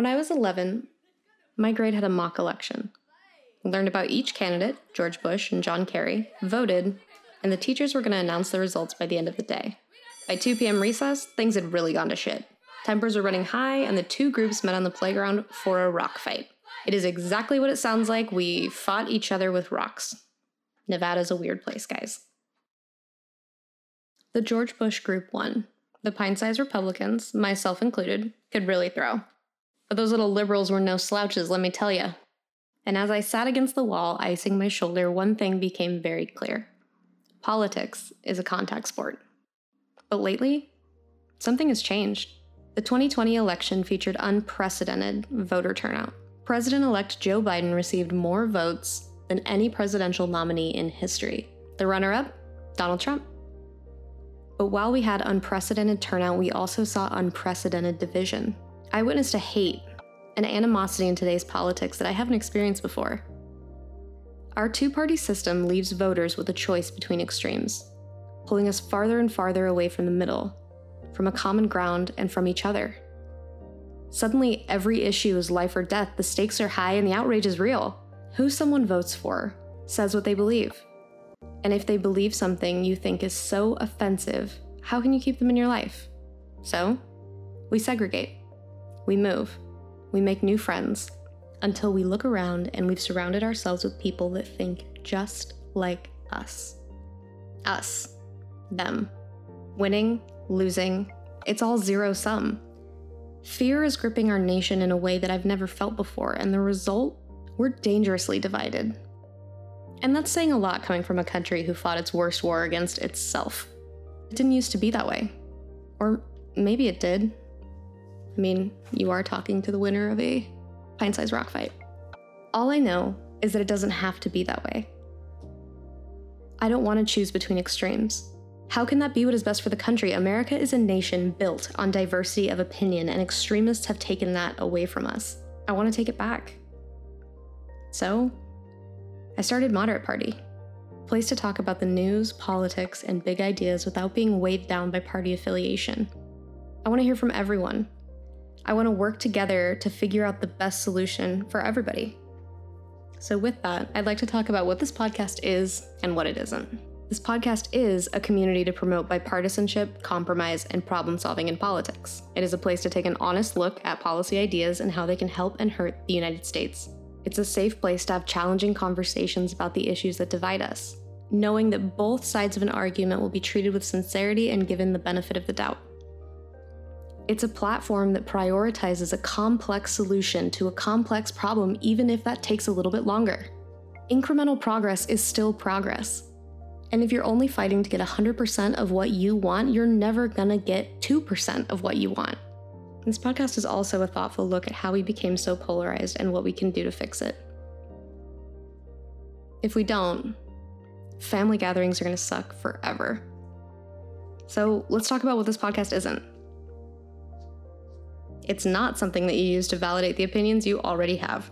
When I was 11, my grade had a mock election. learned about each candidate, George Bush and John Kerry, voted, and the teachers were going to announce the results by the end of the day. By 2 p.m. recess, things had really gone to shit. Tempers were running high, and the two groups met on the playground for a rock fight. It is exactly what it sounds like. We fought each other with rocks. Nevada's a weird place, guys. The George Bush group won. The pint sized Republicans, myself included, could really throw. But those little liberals were no slouches, let me tell you. And as I sat against the wall, icing my shoulder, one thing became very clear politics is a contact sport. But lately, something has changed. The 2020 election featured unprecedented voter turnout. President elect Joe Biden received more votes than any presidential nominee in history. The runner up, Donald Trump. But while we had unprecedented turnout, we also saw unprecedented division. I witnessed a hate, an animosity in today's politics that I haven't experienced before. Our two party system leaves voters with a choice between extremes, pulling us farther and farther away from the middle, from a common ground, and from each other. Suddenly, every issue is life or death, the stakes are high, and the outrage is real. Who someone votes for says what they believe. And if they believe something you think is so offensive, how can you keep them in your life? So, we segregate. We move. We make new friends until we look around and we've surrounded ourselves with people that think just like us. Us. Them. Winning, losing, it's all zero sum. Fear is gripping our nation in a way that I've never felt before, and the result? We're dangerously divided. And that's saying a lot coming from a country who fought its worst war against itself. It didn't used to be that way. Or maybe it did. I mean, you are talking to the winner of a pint sized rock fight. All I know is that it doesn't have to be that way. I don't want to choose between extremes. How can that be what is best for the country? America is a nation built on diversity of opinion, and extremists have taken that away from us. I want to take it back. So, I started Moderate Party, a place to talk about the news, politics, and big ideas without being weighed down by party affiliation. I want to hear from everyone. I want to work together to figure out the best solution for everybody. So, with that, I'd like to talk about what this podcast is and what it isn't. This podcast is a community to promote bipartisanship, compromise, and problem solving in politics. It is a place to take an honest look at policy ideas and how they can help and hurt the United States. It's a safe place to have challenging conversations about the issues that divide us, knowing that both sides of an argument will be treated with sincerity and given the benefit of the doubt. It's a platform that prioritizes a complex solution to a complex problem, even if that takes a little bit longer. Incremental progress is still progress. And if you're only fighting to get 100% of what you want, you're never gonna get 2% of what you want. This podcast is also a thoughtful look at how we became so polarized and what we can do to fix it. If we don't, family gatherings are gonna suck forever. So let's talk about what this podcast isn't. It's not something that you use to validate the opinions you already have.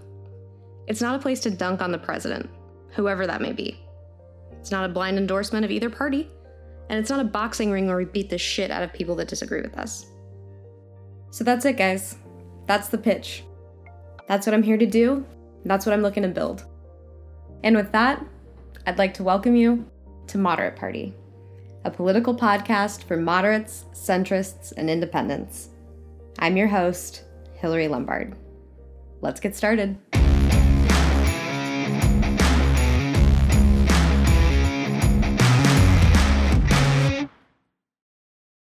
It's not a place to dunk on the president, whoever that may be. It's not a blind endorsement of either party, and it's not a boxing ring where we beat the shit out of people that disagree with us. So that's it, guys. That's the pitch. That's what I'm here to do. That's what I'm looking to build. And with that, I'd like to welcome you to Moderate Party, a political podcast for moderates, centrists, and independents. I'm your host, Hillari Lombard. Let's get started.